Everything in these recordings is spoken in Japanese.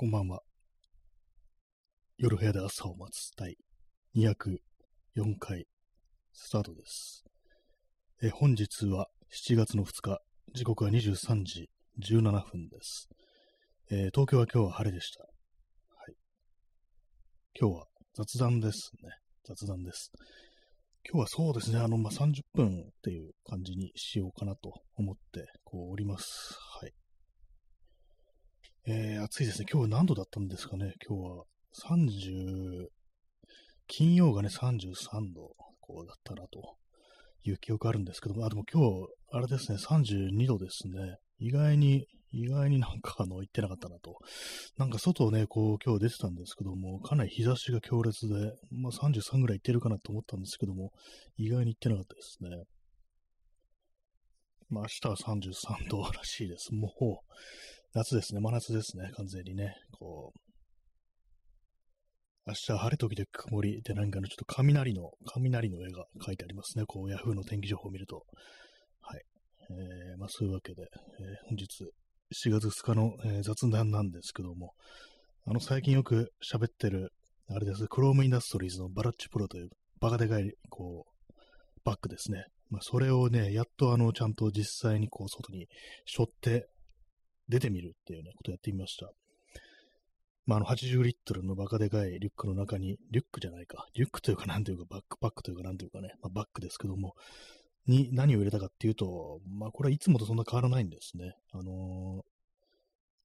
こんばんは。夜部屋で朝を待つ第204回スタートです。え本日は7月の2日、時刻は23時17分です。えー、東京は今日は晴れでした。はい。今日は雑談ですね。雑談です。今日はそうですね、あの、まあ、30分っていう感じにしようかなと思って、こう、おります。はい。えー、暑いですね。今日何度だったんですかね？今日は30、金曜がね、33度、こうだったなという記憶あるんですけども、あ、でも今日、あれですね、32度ですね。意外に、意外になんかあの、行ってなかったなと。なんか外をね、こう今日出てたんですけども、かなり日差しが強烈で、まあ33ぐらい行ってるかなと思ったんですけども、意外に行ってなかったですね。まあ明日は33度らしいです。もう、夏ですね、真夏ですね、完全にね。こう、明日晴れ時で曇りでなんかのちょっと雷の、雷の絵が書いてありますね。こう、ヤフーの天気情報を見ると。はい。えー、まあそういうわけで、えー、本日7月2日の、えー、雑談なんですけども、あの最近よく喋ってる、あれです、クロームインダストリーズのバラッチプロというバカでかい、こう、バッグですね。まあそれをね、やっとあの、ちゃんと実際にこう、外に背負って出てみるっていうね、ことをやってみました。まあ、あの、80リットルのバカでかいリュックの中に、リュックじゃないか、リュックというかなんというか、バックパックというかなんというかね、まあ、バックですけども、に何を入れたかっていうと、まあ、これはいつもとそんな変わらないんですね。あのー、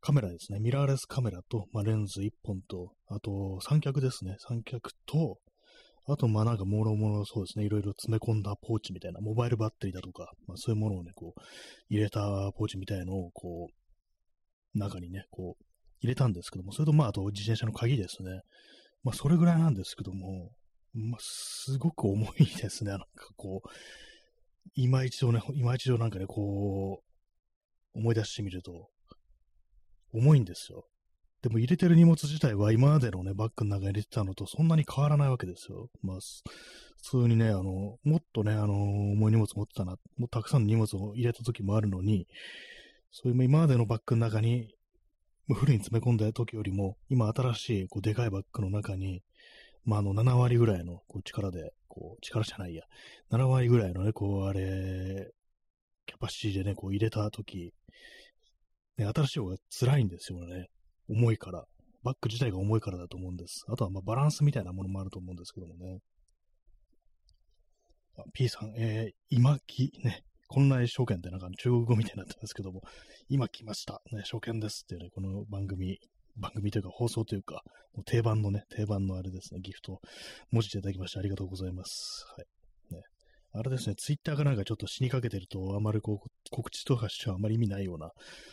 カメラですね。ミラーレスカメラと、まあ、レンズ1本と、あと三脚ですね。三脚と、あと、まあなんか、もろもろそうですね、いろいろ詰め込んだポーチみたいな、モバイルバッテリーだとか、まあそういうものをね、こう、入れたポーチみたいのを、こう、中にね、こう、入れたんですけども、それとまあ、あと自転車の鍵ですね。まあ、それぐらいなんですけども、まあ、すごく重いですね。なんかこう、今一度ね、今一度なんかね、こう、思い出してみると、重いんですよ。でも入れてる荷物自体は今までのね、バッグの中に入れてたのとそんなに変わらないわけですよ。まあ、普通にね、あの、もっとね、あの、重い荷物持ってたな、もうたくさんの荷物を入れた時もあるのに、そういう今までのバッグの中に、フルに詰め込んだ時よりも、今新しいこうでかいバッグの中に、まあ、あの、7割ぐらいのこう力で、こう、力じゃないや、7割ぐらいのね、こう、あれ、キャパシティでね、こう入れた時、ね、新しい方が辛いんですよね。重いから。バッグ自体が重いからだと思うんです。あとは、ま、バランスみたいなものもあると思うんですけどもね。P さん、えー、今木ね、混来証券ってなんか中国語みたいになってますけども、今来ました。ね、証券ですっていうね、この番組、番組というか放送というか、もう定番のね、定番のあれですね、ギフト、文字でいただきましてありがとうございます。はい。ね、あれですね、ツイッターかなんかちょっと死にかけてると、あまりこう、告知とかしてはあまり意味ないような、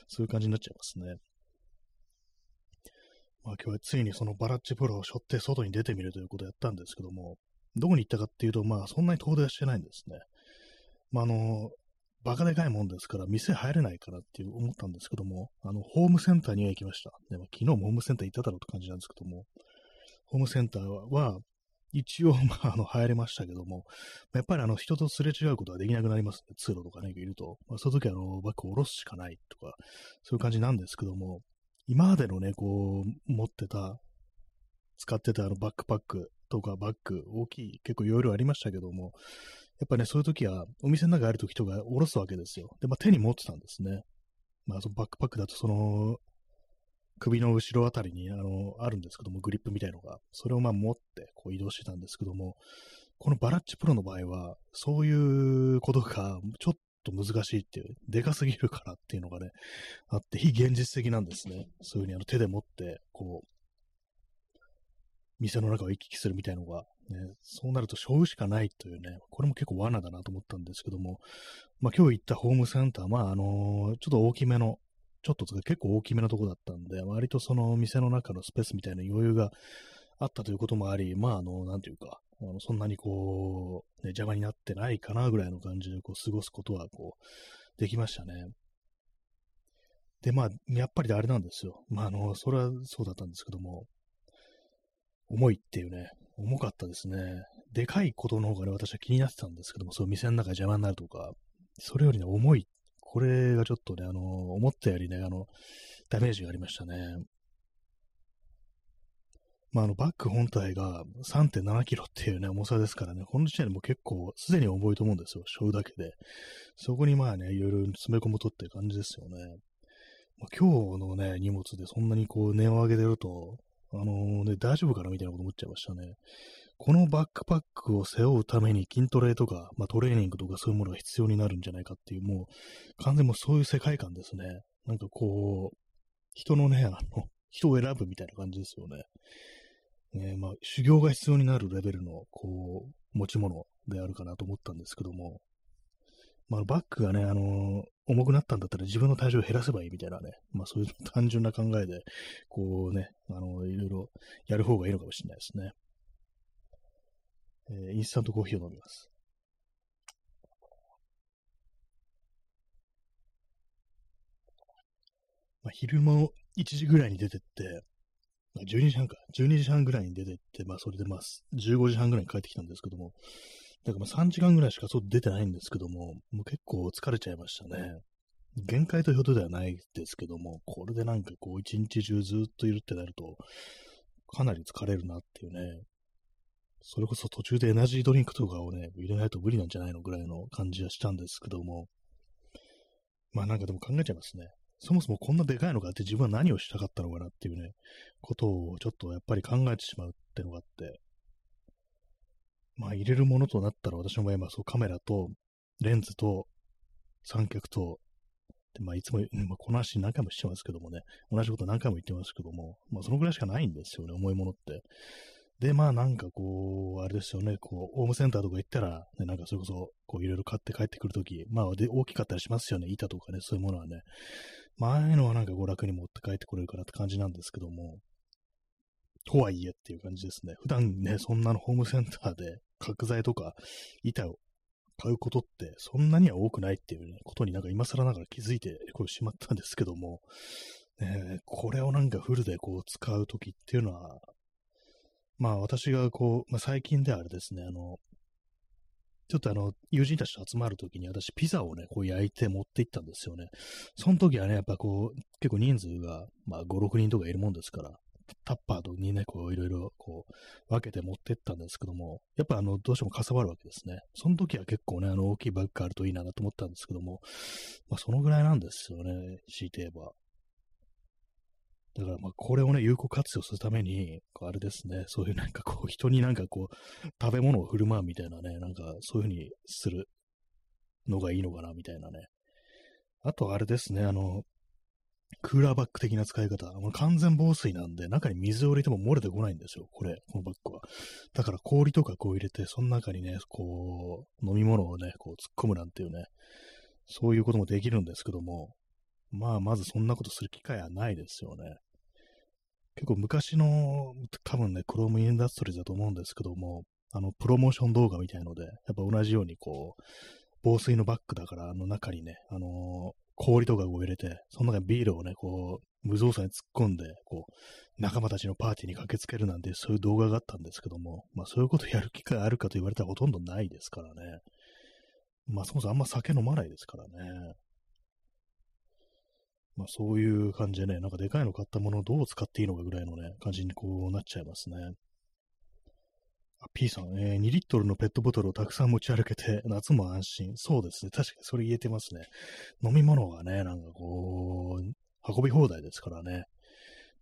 そういう感じになっちゃいますね。まあ今日はついにそのバラッチプロを背負って外に出てみるということをやったんですけども、どこに行ったかっていうと、まあそんなに遠出はしてないんですね。まああの、バカでかいもんですから、店入れないからって思ったんですけども、あの、ホームセンターには行きました。でも昨日もホームセンター行っただろうって感じなんですけども、ホームセンターは、一応、まあ、あの、入れましたけども、やっぱりあの、人とすれ違うことはできなくなりますね。通路とかね、いると。まあ、その時は、あの、バッグを下ろすしかないとか、そういう感じなんですけども、今までのね、こう、持ってた、使ってたあの、バックパックとかバッグ、大きい、結構いろいろありましたけども、やっぱね、そういう時は、お店の中にある時とか下ろすわけですよ。で、まあ、手に持ってたんですね。まあ、そのバックパックだと、その、首の後ろあたりに、あの、あるんですけども、グリップみたいのが、それをまあ持って、こう移動してたんですけども、このバラッチプロの場合は、そういうことがちょっと難しいっていう、でかすぎるからっていうのがね、あって、非現実的なんですね。そういうふうにあの手で持って、こう、店の中を行き来するみたいのが、ね、そうなるとしょうしかないというね、これも結構罠だなと思ったんですけども、まあ今日行ったホームセンター、まああのー、ちょっと大きめの、ちょっととか結構大きめなとこだったんで、割とその店の中のスペースみたいな余裕があったということもあり、まああの、なんていうか、あのそんなにこう、ね、邪魔になってないかなぐらいの感じでこう過ごすことはこう、できましたね。で、まあ、やっぱりあれなんですよ。まあ、あの、それはそうだったんですけども、重いっていうね、重かったですね。でかいことの方がね、私は気になってたんですけども、そう、店の中邪魔になるとか、それよりね、重い。これがちょっとね、あの、思ったよりね、あの、ダメージがありましたね。まあ、あの、バッグ本体が3.7キロっていうね、重さですからね、この時点でも結構、すでに重いと思うんですよ、背負うだけで。そこにまあね、いろいろ詰め込むとって感じですよね。まあ、今日のね、荷物でそんなにこう、値を上げてると、あの、ね、大丈夫かなみたいなこと思っちゃいましたね。このバックパックを背負うために筋トレとか、まあ、トレーニングとかそういうものが必要になるんじゃないかっていう、もう、完全もうそういう世界観ですね。なんかこう、人のね、あの、人を選ぶみたいな感じですよね。え、まあ、修行が必要になるレベルの、こう、持ち物であるかなと思ったんですけども、まあ、バッグがね、あの、重くなったんだったら自分の体重を減らせばいいみたいなね、まあそういう単純な考えで、こうね、あの、いろいろやる方がいいのかもしれないですね。えー、インスタントコーヒーを飲みます。まあ、昼も1時ぐらいに出てって、12時半か、12時半ぐらいに出てって、まあそれでまあ15時半ぐらいに帰ってきたんですけども、だからまあ3時間ぐらいしか外出てないんですけども、もう結構疲れちゃいましたね。限界というほどではないですけども、これでなんかこう一日中ずっといるってなると、かなり疲れるなっていうね、それこそ途中でエナジードリンクとかをね、入れないと無理なんじゃないのぐらいの感じはしたんですけども、まあなんかでも考えちゃいますね。そもそもこんなでかいのかって自分は何をしたかったのかなっていうね、ことをちょっとやっぱり考えてしまうってのがあって、まあ入れるものとなったら私の場合はそうカメラとレンズと三脚と、でまあいつも、まあ、この話何回もしてますけどもね、同じこと何回も言ってますけども、まあそのぐらいしかないんですよね、重いものって。で、まあなんかこう、あれですよね、こう、ホームセンターとか行ったら、ね、なんかそれこそ、こういろいろ買って帰ってくるとき、まあで大きかったりしますよね、板とかね、そういうものはね。まあああいうのはなんかこう楽に持って帰ってこれるかなって感じなんですけども、とはいえっていう感じですね。普段ね、そんなのホームセンターで角材とか板を買うことってそんなには多くないっていう、ことになんか今更ながら気づいてこうしまったんですけども、ね、これをなんかフルでこう使うときっていうのは、まあ私がこう、まあ、最近ではあれですね、あの、ちょっとあの、友人たちと集まるときに私ピザをね、こう焼いて持って行ったんですよね。その時はね、やっぱこう、結構人数が、まあ5、6人とかいるもんですから、タッパーとにね、こういろいろこう分けて持ってったんですけども、やっぱあの、どうしてもかさばるわけですね。その時は結構ね、あの、大きいバッグがあるといいなと思ったんですけども、まあそのぐらいなんですよね、強いて言えば。だからまあこれをね、有効活用するために、あれですね、そういうなんかこう、人になんかこう、食べ物を振る舞うみたいなね、なんかそういうふうにするのがいいのかな、みたいなね。あとあれですね、あの、クーラーバッグ的な使い方。もう完全防水なんで、中に水を入れても漏れてこないんですよ、これ、このバッグは。だから氷とかこう入れて、その中にね、こう、飲み物をね、こう突っ込むなんていうね、そういうこともできるんですけども、まあ、まずそんなことする機会はないですよね。結構昔の、多分ね、クロームインダストリーだと思うんですけども、あの、プロモーション動画みたいので、やっぱ同じようにこう、防水のバッグだから、あの中にね、あの、氷とかを入れて、その中にビールをね、こう、無造作に突っ込んで、こう、仲間たちのパーティーに駆けつけるなんて、そういう動画があったんですけども、まあそういうことやる機会あるかと言われたらほとんどないですからね。まあそもそもあんま酒飲まないですからね。まあそういう感じでね、なんかでかいの買ったものをどう使っていいのかぐらいのね、感じにこうなっちゃいますね。P さん、えー、2リットルのペットボトルをたくさん持ち歩けて、夏も安心。そうですね。確かにそれ言えてますね。飲み物がね、なんかこう、運び放題ですからね。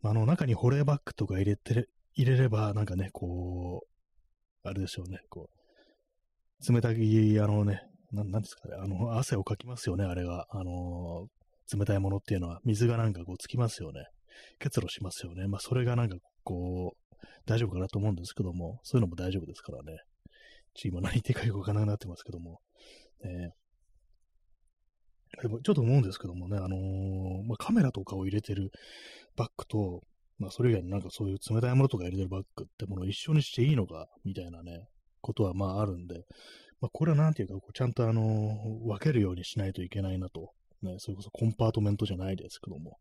あの、中に保冷バッグとか入れて、入れれば、なんかね、こう、あれでしょうね、こう、冷たい、あのね、ななんですかね、あの、汗をかきますよね、あれが。あの冷たいものっていうのは、水がなんかこうつきますよね。結露しますよね。まあ、それがなんかこう、大丈夫かなと思うんですけども、そういうのも大丈夫ですからね。ち今何言ってかよくわからなくなってますけども。ね、でもちょっと思うんですけどもね、あのー、まあ、カメラとかを入れてるバッグと、まあ、それ以外になんかそういう冷たいものとか入れてるバッグってものを一緒にしていいのか、みたいなね、ことはまああるんで、まあ、これはなんていうか、ちゃんとあのー、分けるようにしないといけないなと。ね、それこそコンパートメントじゃないですけども、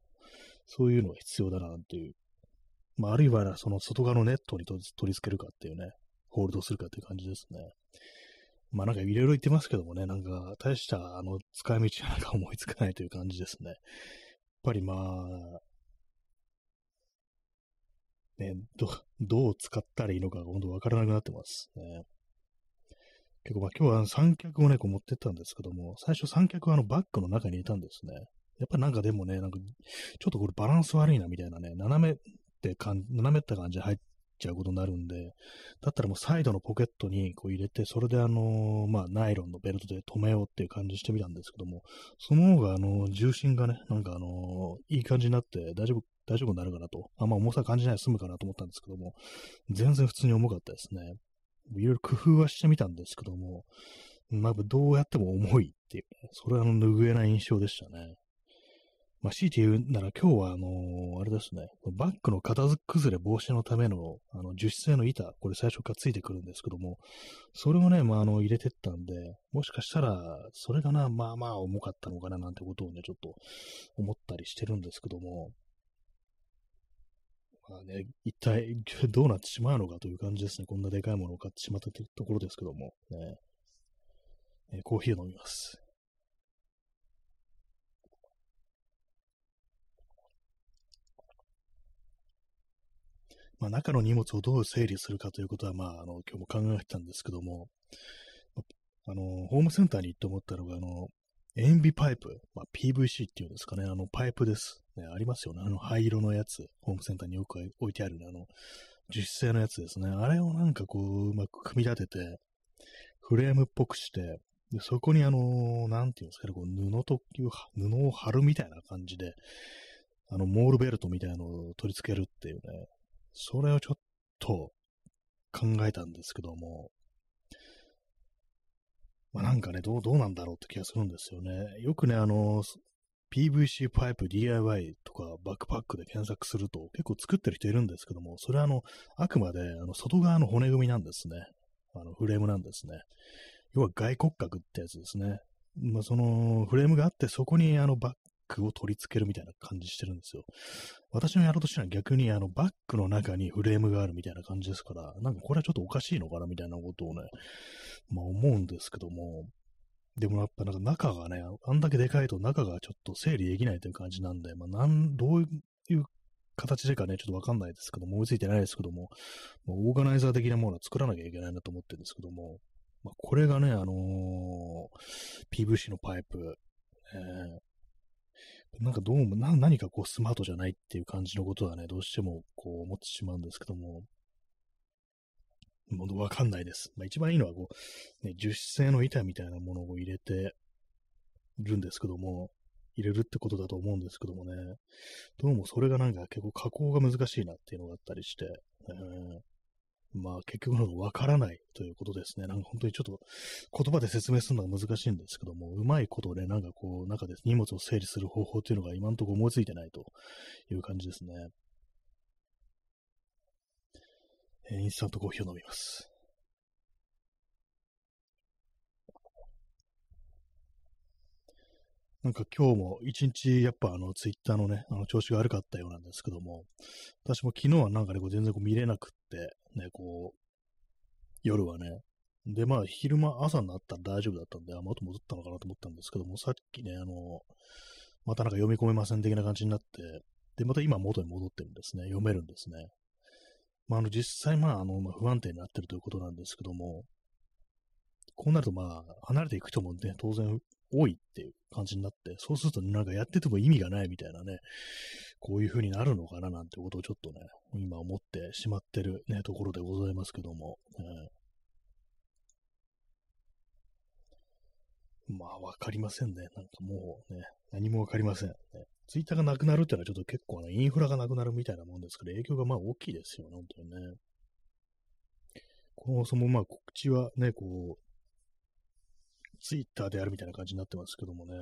そういうのが必要だなっていうまあ、あるいは、その外側のネットに取り付けるかっていうね、ホールドするかっていう感じですね。まあなんかいろいろ言ってますけどもね、なんか大したあの使い道なんか思いつかないという感じですね。やっぱりまあ、ね、ど、どう使ったらいいのかが本当わからなくなってますね。結構まあ今日は三脚をね、こう持ってったんですけども、最初三脚はあのバッグの中にいたんですね。やっぱなんかでもね、なんか、ちょっとこれバランス悪いなみたいなね、斜めって感斜めった感じで入っちゃうことになるんで、だったらもうサイドのポケットにこう入れて、それであのー、まあナイロンのベルトで止めようっていう感じしてみたんですけども、その方があの、重心がね、なんかあのー、いい感じになって大丈夫、大丈夫になるかなと、あんま重さ感じないで済むかなと思ったんですけども、全然普通に重かったですね。いろいろ工夫はしてみたんですけども、まあ、どうやっても重いっていうね、それはあの拭えない印象でしたね。まあ、強いて言うなら今日は、あの、あれですね、バッグの型崩れ防止のための、あの、樹脂製の板、これ最初からついてくるんですけども、それをね、まあ、あの、入れてったんで、もしかしたら、それがな、まあまあ重かったのかななんてことをね、ちょっと思ったりしてるんですけども、まあね、一体 どうなってしまうのかという感じですね。こんなでかいものを買ってしまったというところですけども、ね、えー、コーヒーを飲みます。まあ、中の荷物をどう整理するかということは、まあ、あの、今日も考えてたんですけども、あの、ホームセンターに行って思ったのが、あの、塩ビパイプ、まあ、PVC っていうんですかね、あの、パイプです。ね、ありますよね。あの、灰色のやつ、ホームセンターによく置いてあるね、あの、樹脂製のやつですね。あれをなんかこう、うまく組み立てて、フレームっぽくして、でそこにあの、なんていうんですかね、こう布という、布を貼るみたいな感じで、あの、モールベルトみたいなのを取り付けるっていうね、それをちょっと考えたんですけども、まあ、なんかね、どう、どうなんだろうって気がするんですよね。よくね、あの、PVC パイプ DIY とかバックパックで検索すると結構作ってる人いるんですけども、それはあの、あくまであの外側の骨組みなんですね。あの、フレームなんですね。要は外骨格ってやつですね。まあ、そのフレームがあって、そこにあのバックを取り付けるみたいな感じしてるんですよ。私のやろうとしたのは逆にあのバックの中にフレームがあるみたいな感じですから、なんかこれはちょっとおかしいのかなみたいなことをね、まあ思うんですけども、でもやっぱなんか中がね、あんだけでかいと中がちょっと整理できないという感じなんで、まあなん、どういう形でかね、ちょっとわかんないですけども、思いついてないですけども、まあ、オーガナイザー的なものは作らなきゃいけないなと思ってるんですけども、まあ、これがね、あのー、PVC のパイプ、えー、なんかどうもな、何かこうスマートじゃないっていう感じのことはね、どうしてもこう思ってしまうんですけども、もうわかんないです。まあ、一番いいのはこう、ね、樹脂製の板みたいなものを入れてるんですけども、入れるってことだと思うんですけどもね、どうもそれがなんか結構加工が難しいなっていうのがあったりして、えー、まあ結局のわからないということですね。なんか本当にちょっと言葉で説明するのが難しいんですけども、うまいことでなんかこう中で荷物を整理する方法っていうのが今のところ思いついてないという感じですね。えー、インスタントコーヒーを飲みます。なんか今日も一日やっぱあのツイッターのね、あの調子が悪かったようなんですけども、私も昨日はなんかね、こう全然こう見れなくって、ね、こう、夜はね、で、まあ、昼間、朝になったら大丈夫だったんで、あ、もっと戻ったのかなと思ったんですけども、さっきね、あの、またなんか読み込めません的な感じになって、で、また今元に戻ってるんですね。読めるんですね。まあ、あの、実際、まあ、あの、まあ、不安定になってるということなんですけども、こうなると、まあ、離れていく人もね、当然多いっていう感じになって、そうするとなんかやってても意味がないみたいなね、こういう風になるのかななんてことをちょっとね、今思ってしまってるね、ところでございますけども、えー、まあ、わかりませんね。なんかもうね、何もわかりません、ね。ツイッターがなくなるってのはちょっと結構ね、インフラがなくなるみたいなもんですから、影響がまあ大きいですよ、本当にね。このそもまあ告知はね、こう、ツイッターであるみたいな感じになってますけどもね。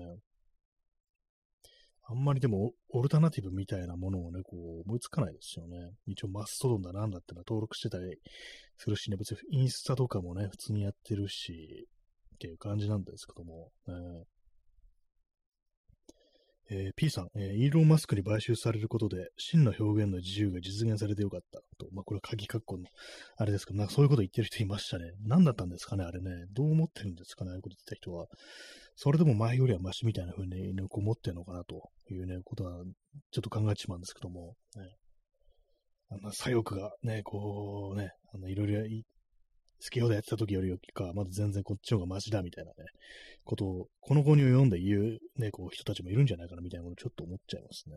あんまりでも、オルタナティブみたいなものをね、こう、思いつかないですよね。一応、マストドンだなんだってのは登録してたりするしね、別にインスタとかもね、普通にやってるし、っていう感じなんですけども、ね、えー、P さん、えー、イーロン・マスクに買収されることで、真の表現の自由が実現されてよかったと。まあ、これは鍵括弧の、あれですけど、なんかそういうこと言ってる人いましたね。何だったんですかね、あれね。どう思ってるんですかね、ああいうこと言ってた人は。それでも前よりはマシみたいな風に、ね、思ってるのかなというね、ことは、ちょっと考えてしまうんですけども、ね。あの、左翼がね、こうね、あの、いろいろき放題やってた時よりか、まず全然こっちの方がマシだみたいなね、ことを、この後に読んで言うね、こう人たちもいるんじゃないかなみたいなことをちょっと思っちゃいますね。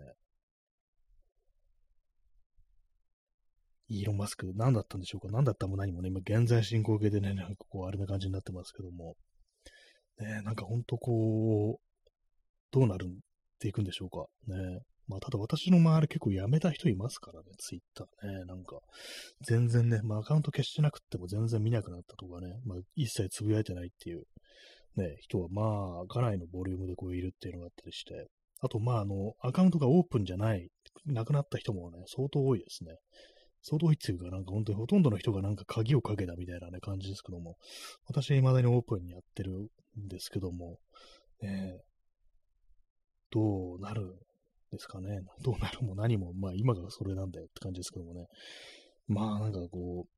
イーロン・マスク、何だったんでしょうか？何だったも何もね、今現在進行形でね、なんかこう、あれな感じになってますけども、ね、なんかほんとこう、どうなるっていくんでしょうか？ね。まあ、ただ私の周り結構辞めた人いますからね、ツイッターね。なんか、全然ね、まあアカウント消してなくても全然見なくなったとかね、まあ一切つぶやいてないっていうね、人はまあ、かなりのボリュームでこういるっていうのがあったりして、あとまああの、アカウントがオープンじゃない、なくなった人もね、相当多いですね。相当多いっていうか、なんか本当にほとんどの人がなんか鍵をかけたみたいなね、感じですけども、私は未だにオープンにやってるんですけども、ね、どうなるですかね。どうなるも何も、まあ今がそれなんだよって感じですけどもね。まあなんかこう、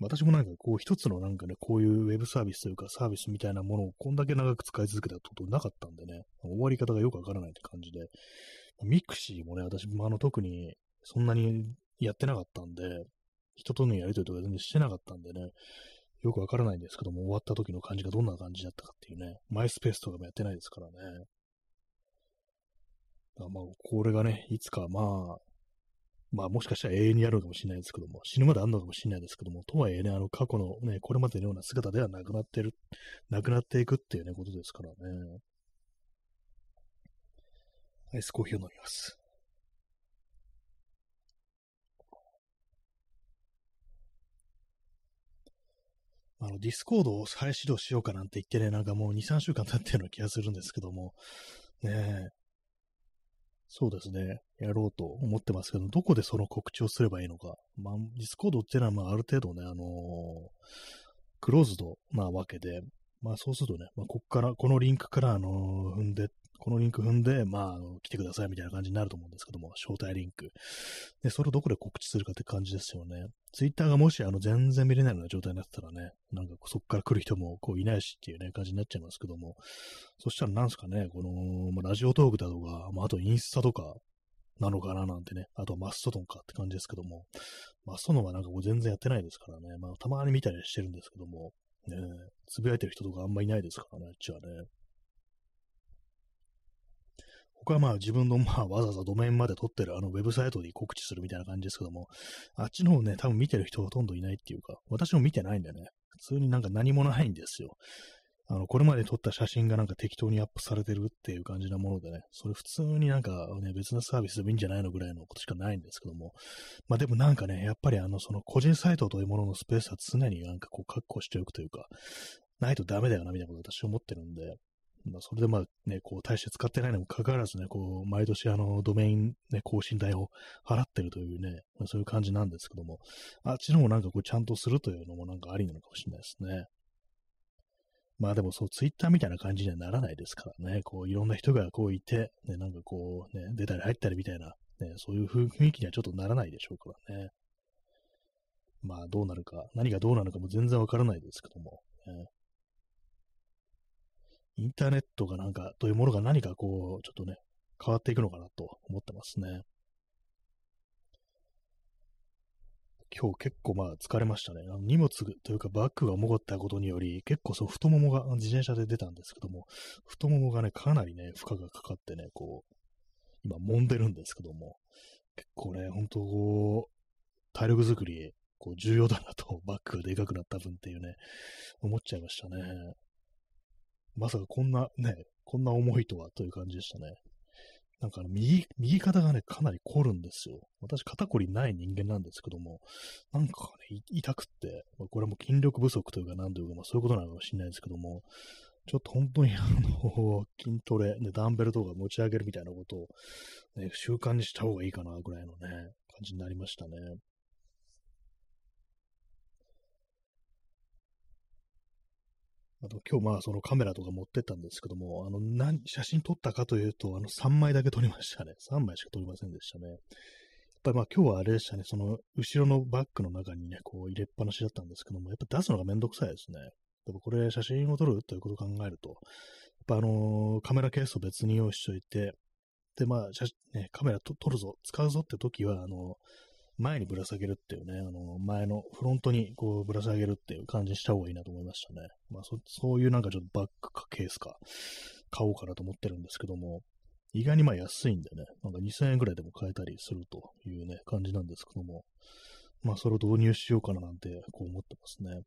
私もなんかこう一つのなんかね、こういうウェブサービスというかサービスみたいなものをこんだけ長く使い続けたことなかったんでね、終わり方がよくわからないって感じで、ミクシーもね、私、まあ、あの特にそんなにやってなかったんで、人とのやりとりとか全然してなかったんでね、よくわからないんですけども、終わった時の感じがどんな感じだったかっていうね、マイスペースとかもやってないですからね。まあ、これがね、いつかまあ、まあもしかしたら永遠にやるのかもしれないですけども、死ぬまであんのかもしれないですけども、とはいえね、あの過去のね、これまでのような姿ではなくなってる、なくなっていくっていうね、ことですからね。アイスコーヒーを飲みます。あの、ディスコードを再始動しようかなんて言ってね、なんかもう2、3週間経ってるような気がするんですけども、ねえそうですね。やろうと思ってますけど、どこでその告知をすればいいのか。まあ、ディスコードっていうのは、まあ、ある程度ね、あのー、クローズドなわけで、まあ、そうするとね、まあ、こっから、このリンクから、あのー、踏んでこのリンク踏んで、まあ、の来てくださいみたいな感じになると思うんですけども、招待リンク。で、それをどこで告知するかって感じですよね。ツイッターがもし、あの、全然見れないような状態になってたらね、なんかそこから来る人もこういないしっていうね、感じになっちゃいますけども、そしたらなんすかね、この、まあ、ラジオトークだとか、まあ、あとインスタとか、なのかななんてね、あとマストドンかって感じですけども、マストドンはなんかこう全然やってないですからね、まあたまに見たりしてるんですけども、ね、つぶやいてる人とかあんまいないですからね、あっちはね。僕はまあ自分のまあわざわざドメインまで取ってるあのウェブサイトで告知するみたいな感じですけども、あっちの方ね、多分見てる人ほとんどいないっていうか、私も見てないんでね、普通になんか何もないんですよ。あの、これまで撮った写真がなんか適当にアップされてるっていう感じなものでね、それ普通になんかね、別なサービスでもいいんじゃないのぐらいのことしかないんですけども、まあでもなんかね、やっぱりあの、その個人サイトというもののスペースは常になんかこう確保しておくというか、ないとダメだよな、みたいなこと私思ってるんで、まあ、それでまあね、こう、大して使ってないにもかかわらずね、こう、毎年あの、ドメイン、ね、更新代を払ってるというね、まあ、そういう感じなんですけども、あっちの方もなんかこう、ちゃんとするというのもなんかありなのかもしれないですね。まあでもそう、ツイッターみたいな感じにはならないですからね、こう、いろんな人がこういて、ね、なんかこう、ね、出たり入ったりみたいな、ね、そういう雰囲気にはちょっとならないでしょうからね。まあどうなるか、何がどうなるかも全然わからないですけども、インターネットがなんか、というものが何かこう、ちょっとね、変わっていくのかなと思ってますね。今日結構まあ疲れましたね。あの荷物というかバッグが重かったことにより、結構その太ももが自転車で出たんですけども、太ももがね、かなりね、負荷がかかってね、こう、今揉んでるんですけども、結構ね、本当こう、体力づくり、こう重要だなと、バッグがでかくなった分っていうね、思っちゃいましたね。まさかこんなね、こんな重いとはという感じでしたね。なんかあの右、右肩がね、かなり凝るんですよ。私、肩こりない人間なんですけども、なんかね、痛くって、まあ、これも筋力不足というか、なんというか、まあ、そういうことなのかもしれないですけども、ちょっと本当にあの、筋トレ、ね、ダンベルとか持ち上げるみたいなことを、ね、習慣にした方がいいかな、ぐらいのね、感じになりましたね。あと今日まあそのカメラとか持ってったんですけども、あの何、写真撮ったかというと、あの3枚だけ撮りましたね。3枚しか撮りませんでしたね。やっぱりまあ今日はあれでしたね、その後ろのバッグの中にね、こう入れっぱなしだったんですけども、やっぱ出すのがめんどくさいですね。やっぱこれ写真を撮るということを考えると、やっぱあのー、カメラケースを別に用意しておいて、でまあ写、ね、カメラと撮るぞ、使うぞって時は、あのー前にぶら下げるっていうね、あの、前のフロントにこうぶら下げるっていう感じにした方がいいなと思いましたね。まあそ、そういうなんかちょっとバッグかケースか買おうかなと思ってるんですけども、意外にまあ安いんでね、なんか2000円ぐらいでも買えたりするというね、感じなんですけども、まあそれを導入しようかななんてこう思ってますね。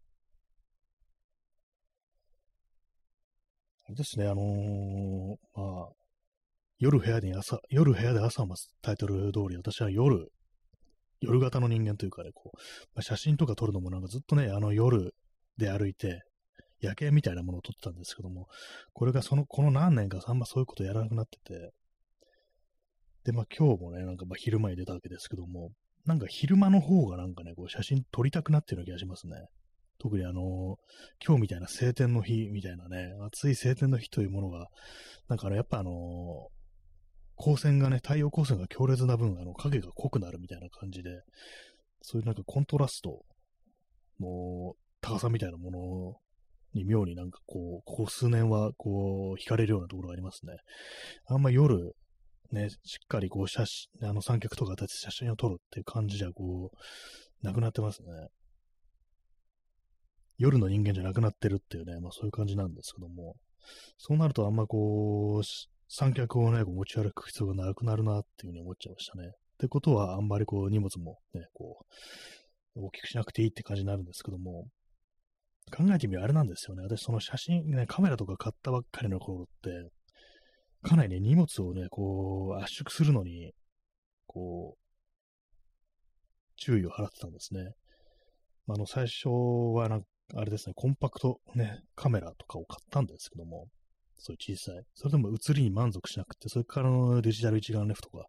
あれですね、あのー、まあ、夜部屋に朝、夜部屋で朝を待つタイトル通り、私は夜、夜型の人間というかね、こう、まあ、写真とか撮るのもなんかずっとね、あの夜で歩いて、夜景みたいなものを撮ってたんですけども、これがその、この何年かあんまそういうことやらなくなってて、で、まあ今日もね、なんかまあ昼間に出たわけですけども、なんか昼間の方がなんかね、こう写真撮りたくなってるような気がしますね。特にあの、今日みたいな晴天の日みたいなね、暑い晴天の日というものが、なんかあの、やっぱあの、光線がね、太陽光線が強烈な分、あの、影が濃くなるみたいな感じで、そういうなんかコントラストの高さみたいなものに妙になんかこう、ここ数年はこう、惹かれるようなところがありますね。あんま夜、ね、しっかりこう写真、あの三脚とか立てて写真を撮るっていう感じじゃこう、なくなってますね。夜の人間じゃなくなってるっていうね、まあそういう感じなんですけども、そうなるとあんまこう、三脚をね、こう持ち歩く必要がなくなるなっていうふうに思っちゃいましたね。ってことは、あんまりこう荷物もね、こう、大きくしなくていいって感じになるんですけども、考えてみるあれなんですよね。私、その写真、ね、カメラとか買ったばっかりの頃って、かなりね、荷物をね、こう、圧縮するのに、こう、注意を払ってたんですね。あの、最初はなんか、あれですね、コンパクトね、カメラとかを買ったんですけども、そういう小さい。それでも映りに満足しなくて、それからのデジタル一眼レフとか、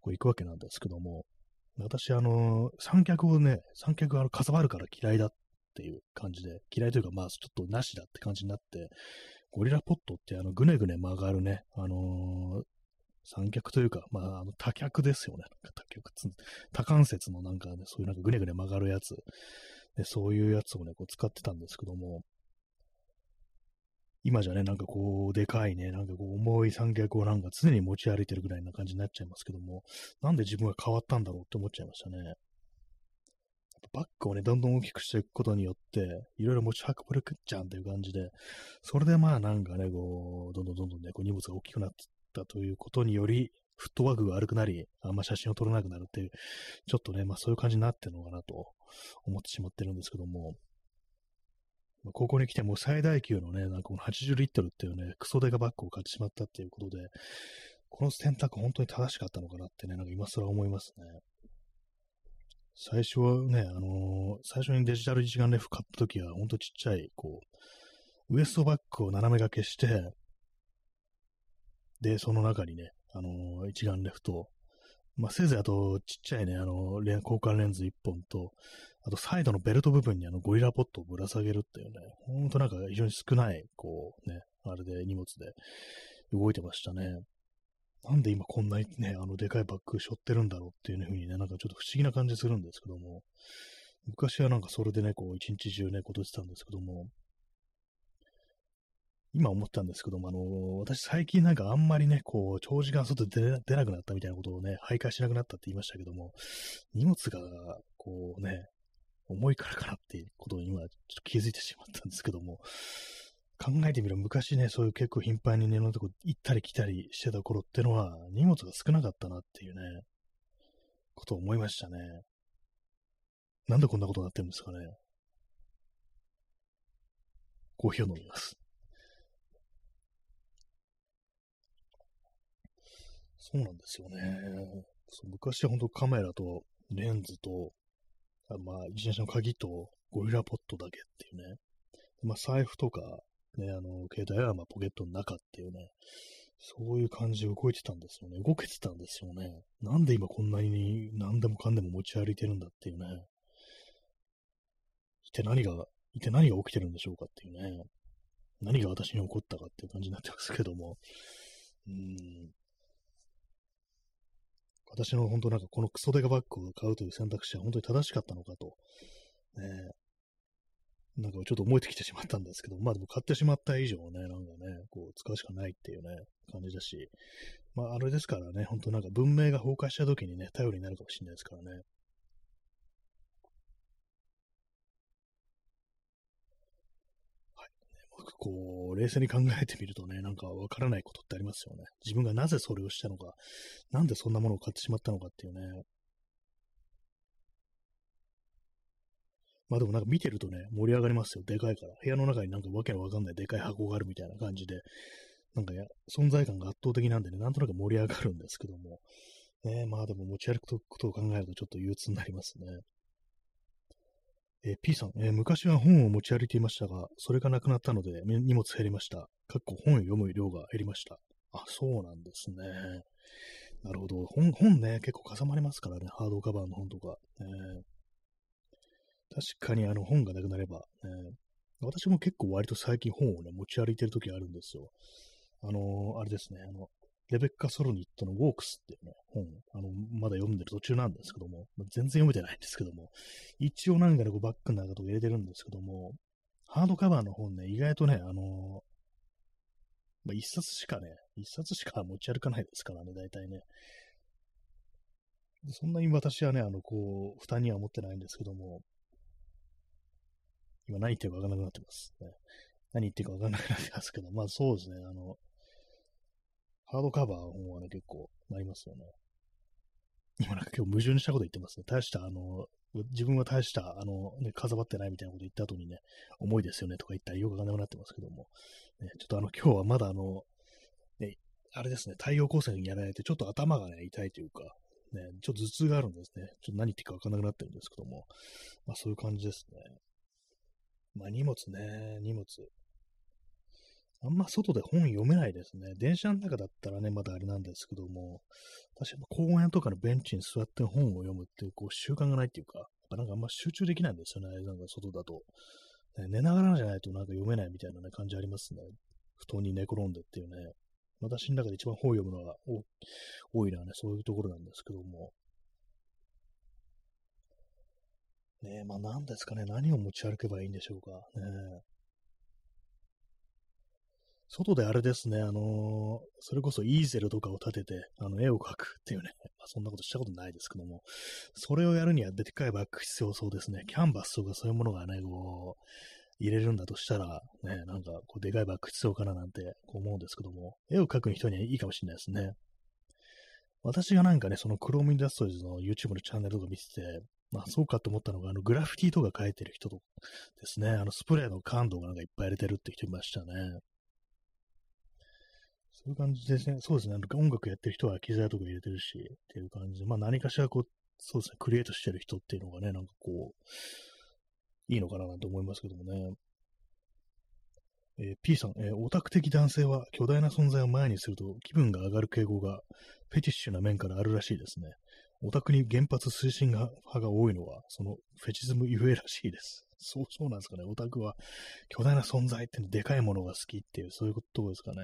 こう行くわけなんですけども、私、あの、三脚をね、三脚がかさばるから嫌いだっていう感じで、嫌いというか、まあ、ちょっとなしだって感じになって、ゴリラポットってあの、ぐねぐね曲がるね、あのー、三脚というか、まあ、あの、多脚ですよね。多脚つ、多関節のなんかね、そういうなんかぐねぐね曲がるやつ。で、そういうやつをね、こう使ってたんですけども、今じゃね、なんかこう、でかいね、なんかこう、重い三脚をなんか常に持ち歩いてるぐらいな感じになっちゃいますけども、なんで自分が変わったんだろうって思っちゃいましたね。バッグをね、どんどん大きくしていくことによって、いろいろ持ち運べるじゃんっていう感じで、それでまあなんかね、こう、どんどんどんどんね、こう荷物が大きくなったということにより、フットワークが悪くなり、あんま写真を撮れなくなるっていう、ちょっとね、まあそういう感じになってるのかなと思ってしまってるんですけども、ここに来てもう最大級のね、なんかこの80リットルっていうね、クソデカバッグを買ってしまったっていうことで、この選択本当に正しかったのかなってね、なんか今更思いますね。最初はね、あのー、最初にデジタル一眼レフ買った時は、ほんとちっちゃい、こう、ウエストバッグを斜め掛けして、で、その中にね、あのー、一眼レフと、まあ、せいぜいあと、ちっちゃいね、あの、交換レンズ一本と、あと、サイドのベルト部分にあの、ゴリラポットをぶら下げるっていうね、ほんとなんか非常に少ない、こうね、あれで荷物で動いてましたね。なんで今こんなにね、あのでかいバッグ背負ってるんだろうっていう風にね、なんかちょっと不思議な感じするんですけども、昔はなんかそれでね、こう一日中ね、こうしてたんですけども、今思ったんですけども、あの、私最近なんかあんまりね、こう、長時間外で出なくなったみたいなことをね、徘徊しなくなったって言いましたけども、荷物が、こうね、重いからかなっていうことを今、ちょっと気づいてしまったんですけども、考えてみると昔ね、そういう結構頻繁にね、のとこ行ったり来たりしてた頃ってのは、荷物が少なかったなっていうね、ことを思いましたね。なんでこんなことになってるんですかね。コーヒーを飲みます。そうなんですよね。そう昔は本当カメラとレンズと、あまあ、自転車の鍵とゴリラポットだけっていうね。まあ、財布とか、ね、あの、携帯はまあポケットの中っていうね、そういう感じで動いてたんですよね。動けてたんですよね。なんで今こんなに何でもかんでも持ち歩いてるんだっていうね。一体何が、一体何が起きてるんでしょうかっていうね。何が私に起こったかっていう感じになってますけども。うん。私の本当なんかこのクソデカバッグを買うという選択肢は本当に正しかったのかと、ね、なんかちょっと思えてきてしまったんですけど、まあでも買ってしまった以上ね、なんかね、こう使うしかないっていうね、感じだし、まああれですからね、本当なんか文明が崩壊した時にね、頼りになるかもしれないですからね。はい。ね、こ冷静に考えてみるとね、なんかわからないことってありますよね。自分がなぜそれをしたのか、なんでそんなものを買ってしまったのかっていうね。まあでもなんか見てるとね、盛り上がりますよ。でかいから。部屋の中になんかわけのわかんないでかい箱があるみたいな感じで、なんかや存在感が圧倒的なんでね、なんとなく盛り上がるんですけども。ね、まあでも持ち歩くことを考えるとちょっと憂鬱になりますね。えー、P さん、えー、昔は本を持ち歩いていましたが、それがなくなったので荷物減りました。かっこ本を読む量が減りました。あ、そうなんですね。なるほど。本、本ね、結構かさまりますからね、ハードカバーの本とか。えー、確かにあの本がなくなれば、ね、私も結構割と最近本をね、持ち歩いてる時あるんですよ。あのー、あれですね、あの、レベッカ・ソロニットのウォークスっていうね、本、あの、まだ読んでる途中なんですけどもま、全然読めてないんですけども、一応なんかね、こうバッグの中とか入れてるんですけども、ハードカバーの本ね、意外とね、あのまあ、一冊しかね、一冊しか持ち歩かないですからね、大体ね。そんなに私はね、あの、こう、負担には思ってないんですけども、今何言ってるかわからなくなってます、ね。何言ってるかわからなくなってますけど、まあそうですね、あの、ハードカバーの方はね、結構なりますよね。今なんか今日矛盾したこと言ってますね。大した、あの、自分は大した、あの、ね、飾ってないみたいなこと言った後にね、重いですよねとか言ったらよくわかんなくなってますけども、ね、ちょっとあの、今日はまだあの、ね、あれですね、太陽光線やらないとちょっと頭がね、痛いというか、ね、ちょっと頭痛があるんですね。ちょっと何言ってるかわかんなくなってるんですけども、まあそういう感じですね。まあ荷物ね、荷物。あんま外で本読めないですね。電車の中だったらね、まだあれなんですけども、私は公園とかのベンチに座って本を読むっていうこう習慣がないっていうか、なんかあんま集中できないんですよね。なんか外だと。ね、寝ながらじゃないとなんか読めないみたいな、ね、感じありますね。布団に寝転んでっていうね。私の中で一番本を読むのが多いのはね、そういうところなんですけども。ねまあ何ですかね、何を持ち歩けばいいんでしょうか。ね外であれですね、あの、それこそイーゼルとかを立てて、あの、絵を描くっていうね、まあ、そんなことしたことないですけども、それをやるにはでっかいバッグ必要そうですね。キャンバスとかそういうものがね、こう、入れるんだとしたら、ね、なんか、こう、でかいバッグ必要かななんて思うんですけども、絵を描く人にはいいかもしれないですね。私がなんかね、そのクロームインダストリーズの YouTube のチャンネルとか見てて、まあそうかと思ったのが、あのグラフィティとか描いてる人とですね、あのスプレーの感度がなんかいっぱい入れてるって人いましたね。そういう感じですね。そうですね。音楽やってる人は機材とか入れてるし、っていう感じで、まあ何かしらこう、そうですね、クリエイトしてる人っていうのがね、なんかこう、いいのかななんて思いますけどもね。えー、P さん、えー、オタク的男性は巨大な存在を前にすると気分が上がる傾向がフェティッシュな面からあるらしいですね。オタクに原発推進派が多いのは、そのフェチズムゆえらしいです。そう、そうなんですかね。オタクは巨大な存在ってでかいものが好きっていう、そういうことですかね。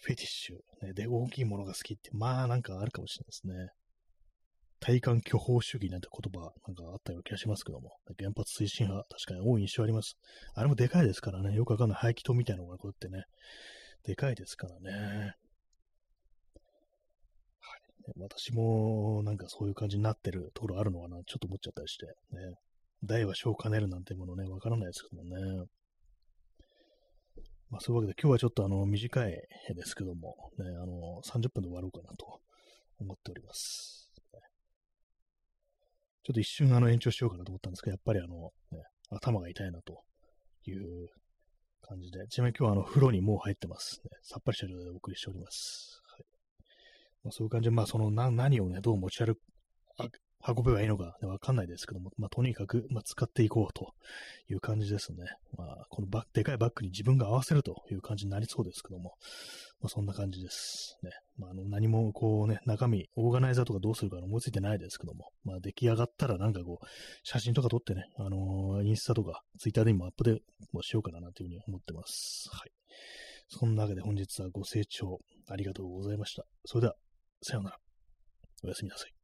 フェティッシュ、ね、で、大きいものが好きって、まあなんかあるかもしれないですね。体感巨峰主義なんて言葉なんかあったような気がしますけども、原発推進派、確かに多い印象あります。あれもでかいですからね、よくわかんない排気筒みたいなのがこうやってね、でかいですからね。はい、私もなんかそういう感じになってるところあるのかな、ちょっと思っちゃったりして、ね。大は小を兼ねるなんてものね、わからないですけどもね。まあ、そういうわけで、今日はちょっとあの短いですけども、ね、あの30分で終わろうかなと思っております。ちょっと一瞬あの延長しようかなと思ったんですけど、やっぱりあの、ね、頭が痛いなという感じで、ちなみに今日はあの風呂にもう入ってます、ね。さっぱりした状態でお送りしております。はいまあ、そういう感じで、まあその何をね、どう持ち歩運べばいいのか、わかんないですけども、まあ、とにかく、まあ、使っていこうという感じですね。まあ、このバでかいバッグに自分が合わせるという感じになりそうですけども、まあ、そんな感じです。ね。まあ、あの何もこうね、中身、オーガナイザーとかどうするか思いついてないですけども、まあ、出来上がったらなんかこう、写真とか撮ってね、あのー、インスタとか、ツイッターで今アップデートしようかなというふうに思ってます。はい。そんなわけで本日はご清聴ありがとうございました。それでは、さようなら。おやすみなさい。